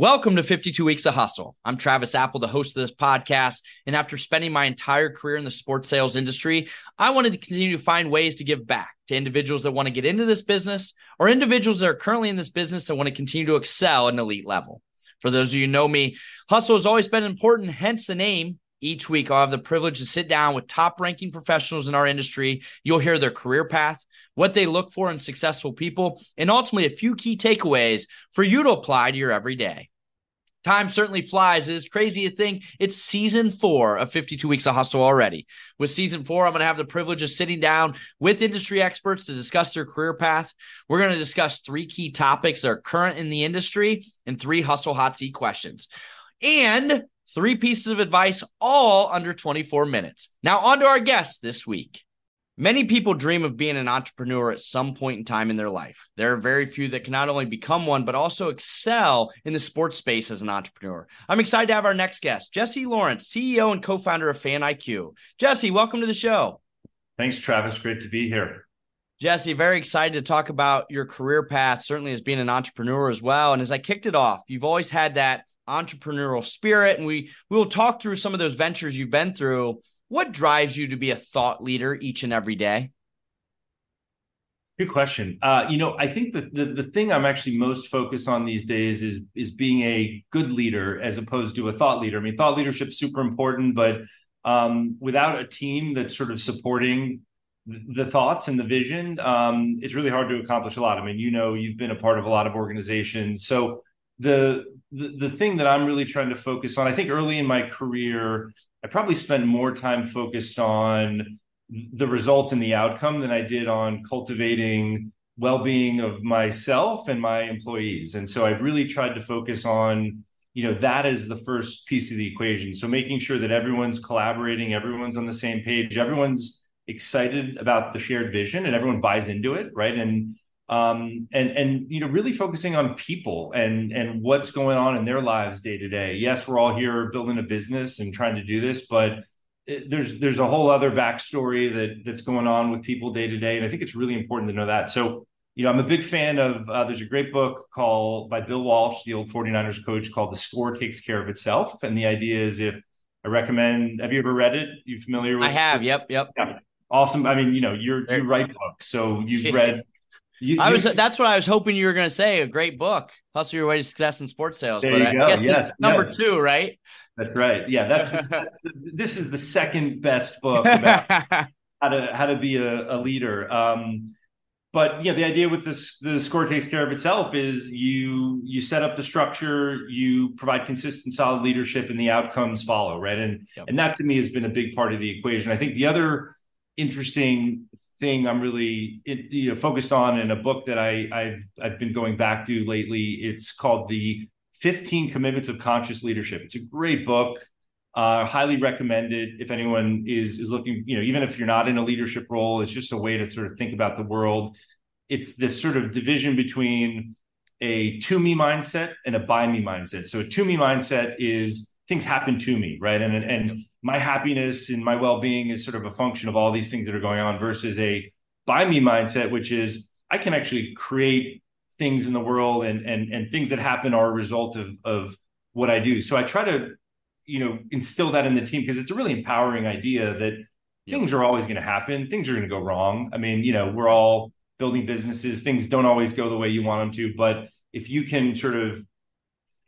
Welcome to 52 Weeks of Hustle. I'm Travis Apel, the host of this podcast. And after spending my entire career in the sports sales industry, I wanted to continue to find ways to give back to individuals that want to get into this business or individuals that are currently in this business that want to continue to excel at an elite level. For those of you who know me, hustle has always been important, hence the name. Each week, I'll have the privilege to sit down with top ranking professionals in our industry. You'll hear their career path, what they look for in successful people, and ultimately a few key takeaways for you to apply to your everyday. Time certainly flies. It is crazy to think it's season four of 52 Weeks of Hustle already. With season four, I'm going to have the privilege of sitting down with industry experts to discuss their career path. We're going to discuss three key topics that are current in the industry and three hustle hot seat questions. And three pieces of advice, all under 24 minutes. Now, on to our guests this week. Many people dream of being an entrepreneur at some point in time in their life. There are very few that can not only become one, but also excel in the sports space as an entrepreneur. I'm excited to have our next guest, Jesse Lawrence, CEO and co founder of Fan IQ. Jesse, welcome to the show. Thanks, Travis. Great to be here. Jesse, very excited to talk about your career path, certainly as being an entrepreneur as well. And as I kicked it off, you've always had that entrepreneurial spirit, and we we will talk through some of those ventures you've been through. What drives you to be a thought leader each and every day? Good question. Uh, you know, I think that the, the thing I'm actually most focused on these days is is being a good leader as opposed to a thought leader. I mean, thought leadership is super important, but um, without a team that's sort of supporting the thoughts and the vision, um, it's really hard to accomplish a lot. I mean, you know, you've been a part of a lot of organizations, so the, the the thing that I'm really trying to focus on, I think early in my career, I probably spend more time focused on the result and the outcome than I did on cultivating well-being of myself and my employees. And so I've really tried to focus on, you know, that is the first piece of the equation. So making sure that everyone's collaborating, everyone's on the same page, everyone's excited about the shared vision and everyone buys into it, right? And um, and and you know really focusing on people and and what's going on in their lives day to day. Yes, we're all here building a business and trying to do this, but there's there's a whole other backstory that that's going on with people day to day, and I think it's really important to know that. So you know, I'm a big fan of. Uh, there's a great book called by Bill Walsh, the old 49ers coach, called "The Score Takes Care of Itself," and the idea is if I recommend. Have you ever read it? You familiar with? I have. It? Yep. Yep. Yeah. Awesome. I mean, you know, you're you write books, so you've read you, I was that's what I was hoping you were going to say. A great book, Hustle Your Way to Success in Sports Sales. There but you I go. yes, number yeah. two, right? That's right. Yeah, that's, the, that's the, this is the second best book about how to how to be a, a leader. Um, but yeah, the idea with this the score takes care of itself is you you set up the structure, you provide consistent, solid leadership, and the outcomes follow, right? And yep. and that to me has been a big part of the equation. I think the other interesting thing I'm really you know focused on in a book that I, I've I've been going back to lately. It's called the 15 Commitments of Conscious Leadership. It's a great book. Uh, highly recommended if anyone is is looking. You know, even if you're not in a leadership role, it's just a way to sort of think about the world. It's this sort of division between a to me mindset and a by me mindset. So a to me mindset is things happen to me, right? And and my happiness and my well-being is sort of a function of all these things that are going on versus a by me mindset which is i can actually create things in the world and and and things that happen are a result of of what i do. So i try to you know instill that in the team because it's a really empowering idea that things are always going to happen. Things are going to go wrong. I mean you know we're all building businesses. Things don't always go the way you want them to. But if you can sort of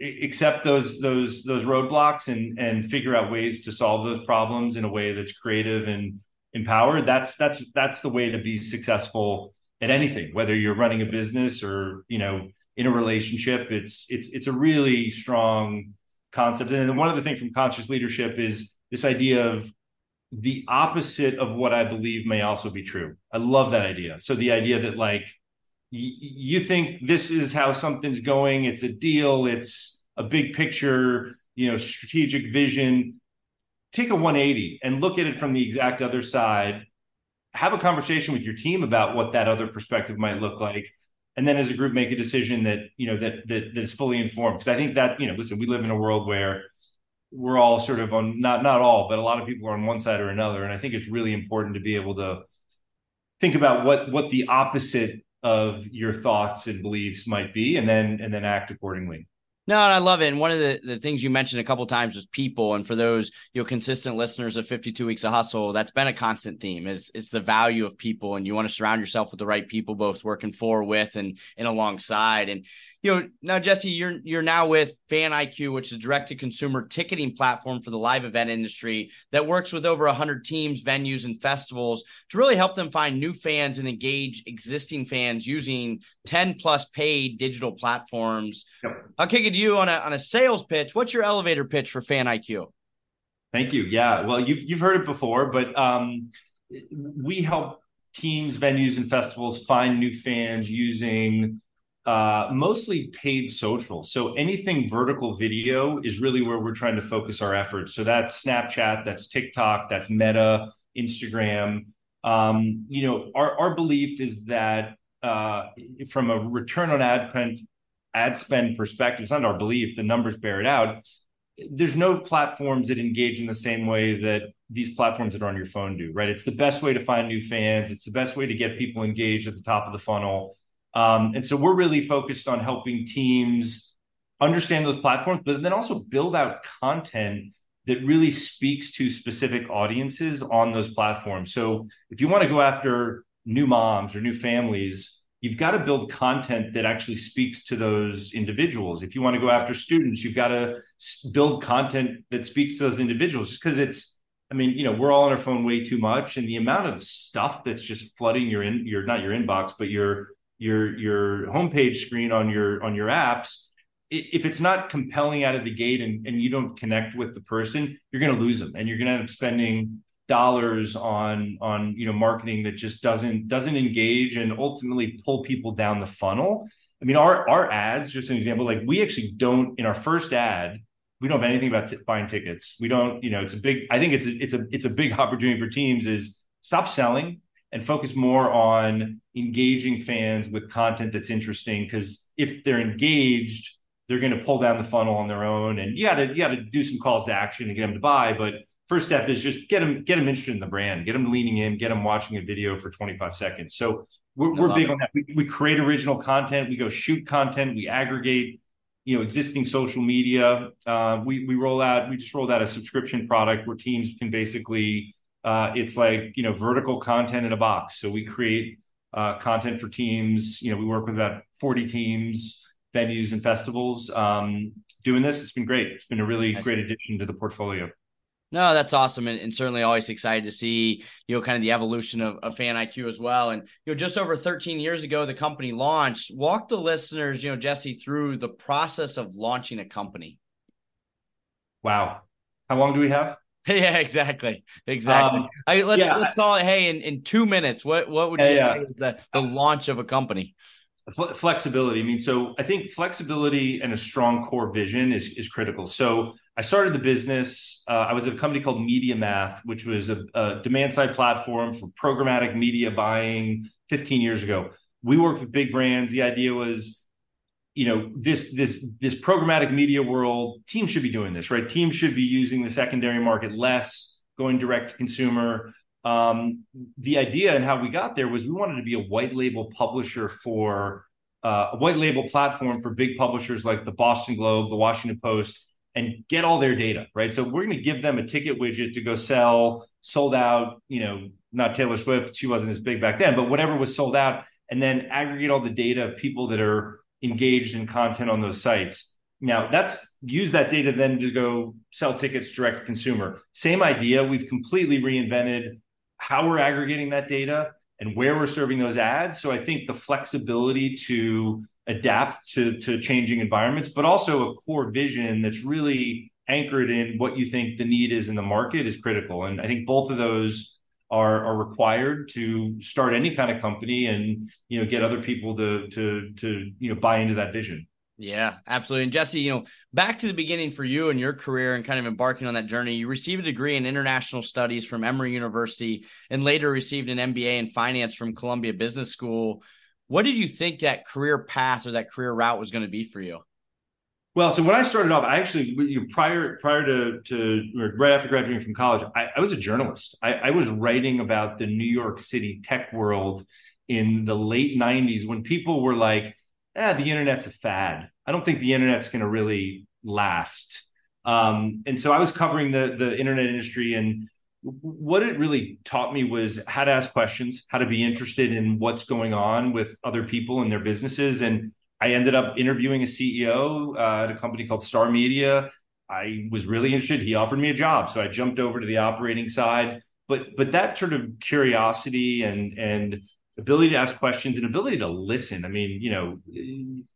accept those those those roadblocks and and figure out ways to solve those problems in a way that's creative and empowered. That's that's that's the way to be successful at anything whether you're running a business or you know in a relationship. It's it's it's a really strong concept. And one of the things from conscious leadership is this idea of the opposite of what i believe may also be true. I love that idea. So the idea that like you think this is how something's going it's a deal it's a big picture you know strategic vision. Take a 180 and look at it from the exact other side. Have a conversation with your team about what that other perspective might look like and then as a group make a decision that you know that that, that is fully informed. Because i think that you know listen we live in a world where we're all sort of on not not all but a lot of people are on one side or another and i think it's really important to be able to think about what what the opposite of your thoughts and beliefs might be and then and then act accordingly No, and I love it. And one of the, the things you mentioned a couple times was people. And for those you know consistent listeners of 52 Weeks of Hustle, that's been a constant theme is it's the value of people. And you want to surround yourself with the right people, both working for, with, and and alongside. And you know, now Jesse, you're you're now with Fan IQ, which is a direct to consumer ticketing platform for the live event industry that works with over 100 teams, venues, and festivals to really help them find new fans and engage existing fans using 10 plus paid digital platforms. Yep. I'll kick it to you on a on a sales pitch. What's your elevator pitch for Fan IQ? Thank you. Yeah, well, you've you've heard it before, but um, we help teams, venues, and festivals find new fans using uh, mostly paid social. So anything vertical video is really where we're trying to focus our efforts. So that's Snapchat, that's TikTok, that's Meta, Instagram. Um, you know, our our belief is that uh, from a return on ad ad spend perspective, it's not our belief. The numbers bear it out. There's no platforms that engage in the same way that these platforms that are on your phone do. Right? It's the best way to find new fans. It's the best way to get people engaged at the top of the funnel um, and so we're really focused on helping teams understand those platforms, but then also build out content that really speaks to specific audiences on those platforms. So if you want to go after new moms or new families, you've got to build content that actually speaks to those individuals. If you want to go after students, you've got to build content that speaks to those individuals just because it's I mean, you know, we're all on our phone way too much, and the amount of stuff that's just flooding your in your not your inbox, but your your your homepage screen on your on your apps if it's not compelling out of the gate and, and you don't connect with the person you're going to lose them and you're going to end up spending dollars on on you know marketing that just doesn't doesn't engage and ultimately pull people down the funnel. I mean our our ads just an example like we actually don't in our first ad we don't have anything about t- buying tickets. We don't you know it's a big i think it's a, it's a it's a big opportunity for teams is stop selling and focus more on engaging fans with content that's interesting. Because if they're engaged they're going to pull down the funnel on their own. And you got to you got to do some calls to action and get them to buy but first step is just get them get them interested in the brand get them leaning in get them watching a video for 25 seconds so we're, we're big it. on that we, we create original content we go shoot content we aggregate you know existing social media uh, we we roll out we just rolled out a subscription product where teams can basically uh, it's like you know vertical content in a box. So we create uh, content for teams. You know, we work with about 40 teams, venues, and festivals um, doing this. It's been great. It's been a really great addition to the portfolio. No, that's awesome, and, and, certainly always excited to see you know kind of the evolution of, of Fan IQ as well. And you know, just over 13 years ago, the company launched. Walk the listeners, you know, Jesse, through the process of launching a company. Wow, how long do we have? Yeah, exactly, exactly. Um, I, let's yeah. let's call it. Hey, in, in two minutes, what what would you yeah, say is the the launch of a company? Flexibility. I mean, so I think flexibility and a strong core vision is is critical. So I started the business. Uh, I was at a company called MediaMath, which was a, a demand side platform for programmatic media buying 15 years ago. We worked with big brands. The idea was you know this this this programmatic media world teams should be doing this right teams should be using the secondary market less going direct to consumer um, the idea and how we got there was we wanted to be a white label publisher for uh, a white label platform for big publishers like the boston globe the washington post and get all their data right so we're going to give them a ticket widget to go sell sold out you know not taylor swift she wasn't as big back then but whatever was sold out and then aggregate all the data of people that are engaged in content on those sites. Now, that's use that data then to go sell tickets direct to consumer. Same idea. We've completely reinvented how we're aggregating that data and where we're serving those ads. So I think the flexibility to adapt to, to changing environments, but also a core vision that's really anchored in what you think the need is in the market is critical. And I think both of those are are required to start any kind of company and you know get other people to to to you know buy into that vision. Yeah, absolutely. And Jesse, you know, back to the beginning for you and your career and kind of embarking on that journey, you received a degree in international studies from Emory University and later received an MBA in finance from Columbia Business School. What did you think that career path or that career route was going to be for you? Well, so when I started off, I actually prior prior to to right after graduating from college, I, I was a journalist. I, I, was writing about the New York City tech world in the late '90s when people were like, "Ah, the internet's a fad." I don't think the internet's going to really last. Um, and so I was covering the the internet industry, and what it really taught me was how to ask questions, how to be interested in what's going on with other people and their businesses. And I ended up interviewing a CEO uh, at a company called Star Media. I was really interested. He offered me a job, so I jumped over to the operating side. But but that sort of curiosity and and ability to ask questions and ability to listen. I mean, you know,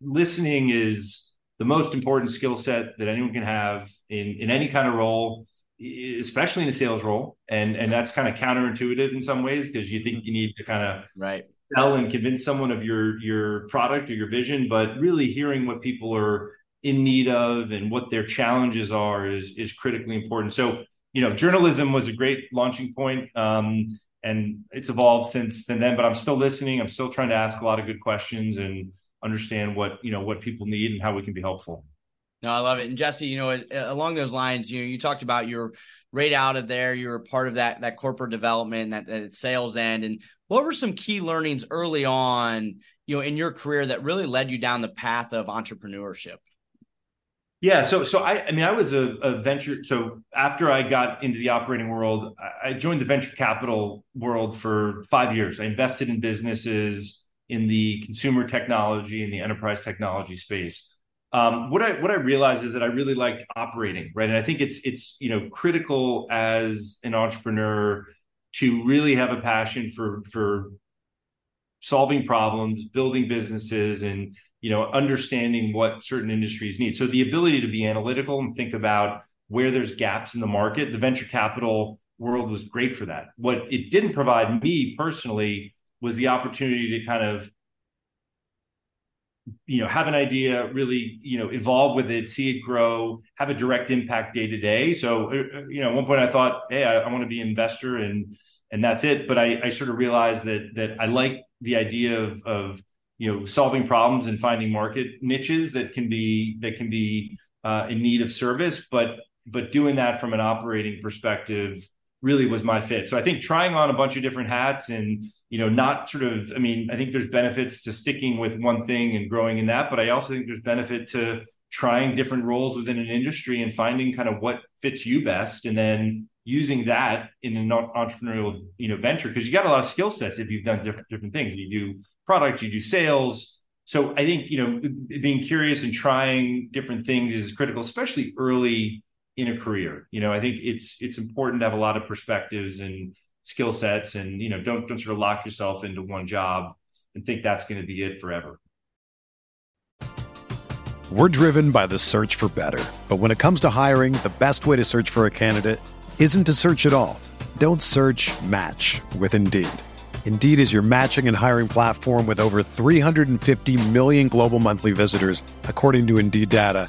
listening is the most important skill set that anyone can have in in any kind of role, especially in a sales role. And and that's kind of counterintuitive in some ways because you think you need to kind of right sell and convince someone of your your product or your vision, but really hearing what people are in need of and what their challenges are is is critically important. So you know, journalism was a great launching point. Um, and it's evolved since then but i'm still listening i'm still trying to ask a lot of good questions and understand what you know what people need and how we can be helpful no i love it and jesse you know along those lines you know you talked about your right out of there you're a part of that that corporate development that, that sales end and what were some key learnings early on you know in your career that really led you down the path of entrepreneurship yeah, so so I I mean I was a, a, venture so after I got into the operating world, I joined the venture capital world for five years. I invested in businesses in the consumer technology and the enterprise technology space. Um, what I what I realized is that I really liked operating, right? And I think it's it's you know critical as an entrepreneur to really have a passion for for solving problems, building businesses, and you know understanding what certain industries need. So the ability to be analytical and think about where there's gaps in the market, the venture capital world was great for that. What it didn't provide me personally was the opportunity to kind of you know have an idea really you know evolve with it see it grow have a direct impact day to day. So uh, uh, you know at one point i thought hey i, I want to be an investor and and that's it. But I, I sort of realized that that i like the idea of of you know solving problems and finding market niches that can be that can be uh, in need of service. But but doing that from an operating perspective really was my fit. So i think trying on a bunch of different hats and you know not sort of i mean i think there's benefits to sticking with one thing and growing in that but i also think there's benefit to trying different roles within an industry and finding kind of what fits you best and then using that in an entrepreneurial you know venture. Because you got a lot of skill sets if you've done different different things. You do product you do sales. So i think you know being curious and trying different things is critical especially early in a career you know i think it's it's important to have a lot of perspectives and skill sets and you know don't don't sort of lock yourself into one job and think that's going to be it forever we're driven by the search for better but when it comes to hiring the best way to search for a candidate isn't to search at all. Don't search match with Indeed. Indeed is your matching and hiring platform with over 350 million global monthly visitors, according to Indeed data,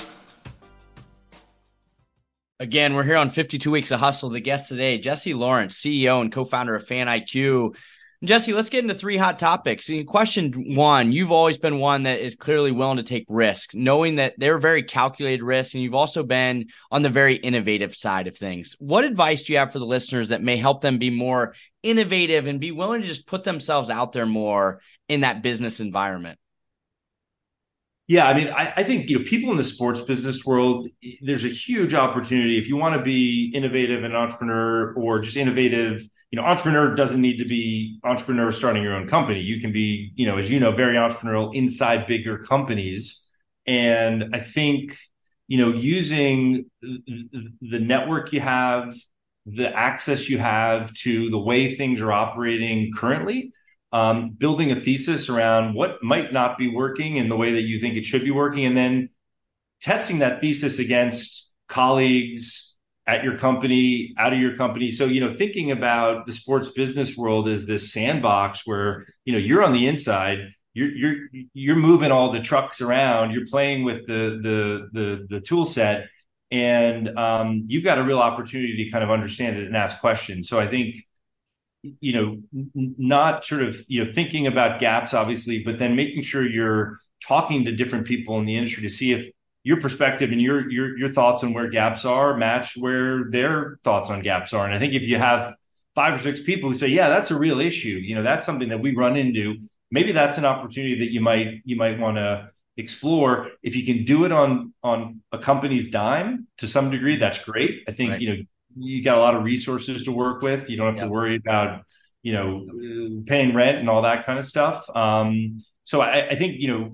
Again, we're here on 52 Weeks of Hustle. The guest today, Jesse Lawrence, CEO and co founder of Fan IQ. Jesse, let's get into three hot topics. Question one, you've always been one that is clearly willing to take risks, knowing that they're very calculated risks, and you've also been on the very innovative side of things. What advice do you have for the listeners that may help them be more innovative and be willing to just put themselves out there more in that business environment? Yeah, I mean, I, I, think you know people in the sports business world. There's a huge opportunity if you want to be innovative and entrepreneur, or just innovative. You know, entrepreneur doesn't need to be entrepreneur starting your own company. You can be, you know, as you know, very entrepreneurial inside bigger companies. And I think you know using the network you have the access you have to the way things are operating currently, um, building a thesis around what might not be working in the way that you think it should be working, and then testing that thesis against colleagues at your company, out of your company. So, you know, thinking about the sports business world as this sandbox where, you know, you're on the inside, you're you're you're moving all the trucks around, you're playing with the the the the tool set and um, you've got a real opportunity to kind of understand it and ask questions. So I think you know not sort of you know thinking about gaps obviously but then making sure you're talking to different people in the industry to see if your perspective and your your your thoughts on where gaps are match where their thoughts on gaps are. And i think if you have five or six people who say yeah that's a real issue you know that's something that we run into. Maybe that's an opportunity that you might you might want to explore. If you can do it on on a company's dime to some degree that's great. I think right. you know you got a lot of resources to work with. You don't have yep. to worry about you know paying rent and all that kind of stuff. Um, so I, I, think you know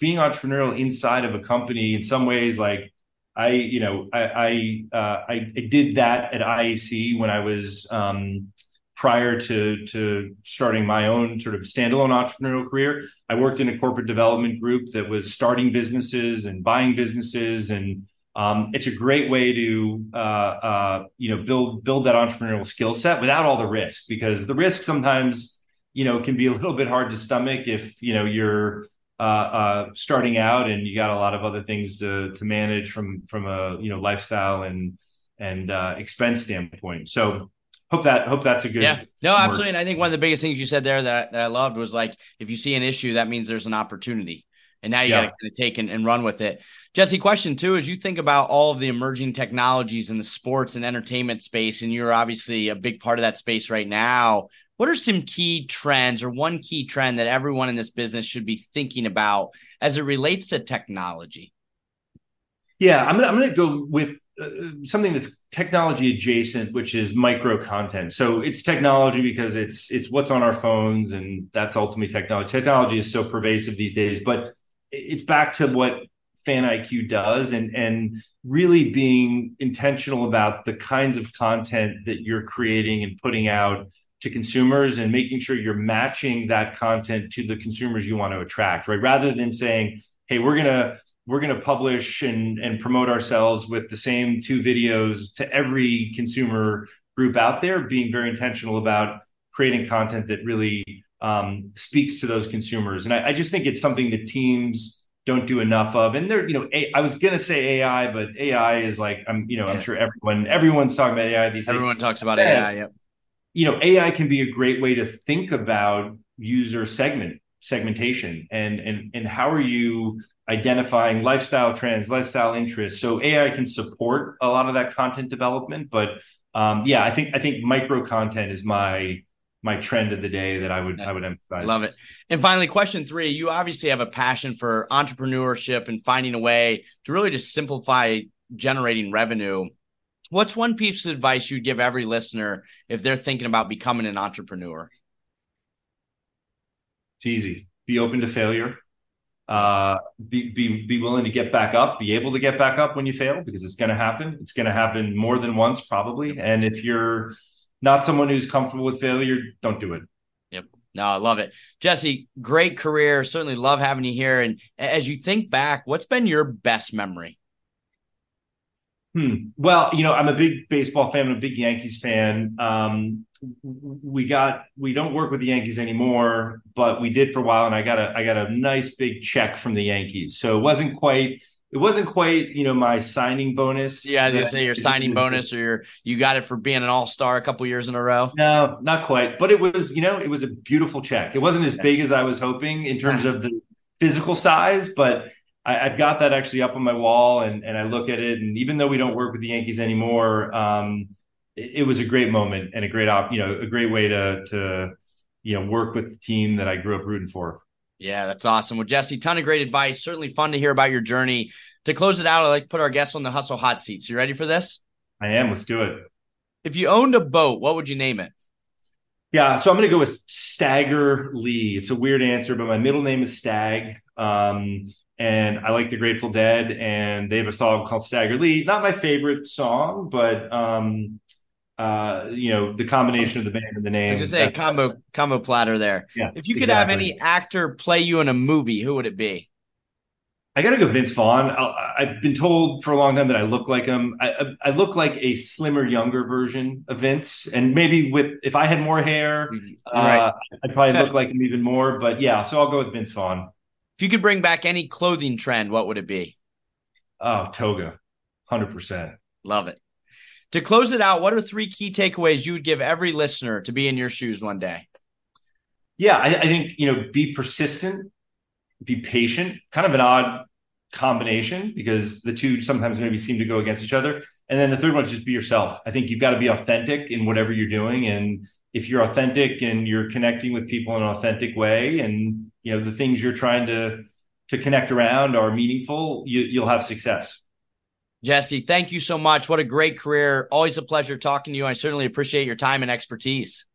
being entrepreneurial inside of a company in some ways like i you know i I, uh, I, I did that at iac when i was um, prior to to starting my own sort of standalone entrepreneurial career. I worked in a corporate development group that was starting businesses and buying businesses and um, it's a great way to uh, uh, you know build build that entrepreneurial skill set without all the risk because the risk sometimes you know can be a little bit hard to stomach if you know you're uh, uh starting out and you got a lot of other things to to manage from from a you know lifestyle and and uh, expense standpoint. So hope that hope that's a good yeah. No absolutely. And i think one of the biggest things you said there that, that i loved was like if you see an issue that means there's an opportunity and now you yeah. got to kind of take and, and run with it jesse question too as you think about all of the emerging technologies in the sports and entertainment space and you're obviously a big part of that space right now what are some key trends or one key trend that everyone in this business should be thinking about as it relates to technology yeah i'm gonna, I'm gonna go with uh, something that's technology adjacent, which is micro content. So it's technology because it's it's what's on our phones, and that's ultimately technology. Technology is so pervasive these days, but it's back to what Fan IQ does, and and really being intentional about the kinds of content that you're creating and putting out to consumers, and making sure you're matching that content to the consumers you want to attract, right? Rather than saying, "Hey, we're gonna." we're going to publish and, and promote ourselves with the same two videos to every consumer group out there, being very intentional about creating content that really um, speaks to those consumers. And I, I, just think it's something that teams don't do enough of. And they're, you know, a, I was going to say AI, but AI is like, I'm, you know, yeah. I'm sure everyone, everyone's talking about AI these Everyone talks about said, AI. Yep. You know, AI can be a great way to think about user segment segmentation and and and how are you identifying lifestyle trends, lifestyle interests. So AI can support a lot of that content development, but um, yeah, I think I think micro content is my my trend of the day that I would I would emphasize. Love it. And finally, question three: You obviously have a passion for entrepreneurship and finding a way to really just simplify generating revenue. What's one piece of advice you'd give every listener if they're thinking about becoming an entrepreneur? It's easy. Be open to failure uh, be, be, be willing to get back up, be able to get back up when you fail because it's going to happen. It's going to happen more than once, probably. And if you're not someone who's comfortable with failure, don't do it. Yep. No, I love it. Jesse, great career. Certainly love having you here. And as you think back, what's been your best memory? Hmm. Well, you know, I'm a big baseball fan. I'm a big Yankees fan. Um, we got we don't work with the Yankees anymore, but we did for a while, and I got a I got a nice big check from the Yankees. So it wasn't quite it wasn't quite you know my signing bonus. Yeah, I was gonna say your signing bonus, or your you got it for being an all star a couple years in a row. No, not quite, but it was you know it was a beautiful check. It wasn't as big as I was hoping in terms of the physical size, but I, have got that actually up on my wall, and and I look at it, and even though we don't work with the Yankees anymore, um, it, it, was a great moment and a great op, you know, a great way to to you know work with the team that I grew up rooting for. Yeah, that's awesome. Well, Jesse, ton of great advice. Certainly fun to hear about your journey. To close it out, I like to put our guests on the hustle hot seats. You ready for this? I am. Let's do it. If you owned a boat, what would you name it? Yeah, so I'm going to go with Stagger Lee. It's a weird answer, but my middle name is Stag. Um, and I like the Grateful Dead, and they have a song called Stagger Lee. Not my favorite song, but um, uh, you know, the combination of the band and the name. I was gonna say combo combo platter there. Yeah, if you could exactly. have any actor play you in a movie, who would it be? I got to go Vince Vaughn. i have been told for a long time that I look like him. I, I, look like a slimmer, younger version of Vince, and maybe with if I had more hair, mm-hmm. uh, I'd probably look like him even more. But yeah, so I'll go with Vince Vaughn. If you could bring back any clothing trend, what would it be? Oh, toga, hundred percent. Love it. To close it out, what are three key takeaways you would give every listener to be in your shoes one day? Yeah, I, I think you know, be persistent be patient, kind of an odd combination because the two sometimes maybe seem to go against each other. And then the third one is just be yourself. I think you've got to be authentic in whatever you're doing. And if you're authentic and you're connecting with people in an authentic way and you know the things you're trying to to connect around are meaningful, you, you'll have success. Jesse, thank you so much. What a great career. Always a pleasure talking to you. I certainly appreciate your time and expertise.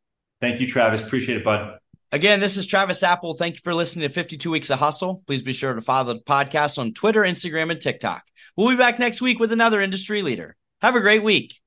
Thank you, Travis. Appreciate it, bud. Again, this is Travis Apel. Thank you for listening to 52 Weeks of Hustle. Please be sure to follow the podcast on Twitter, Instagram, and TikTok. We'll be back next week with another industry leader. Have a great week.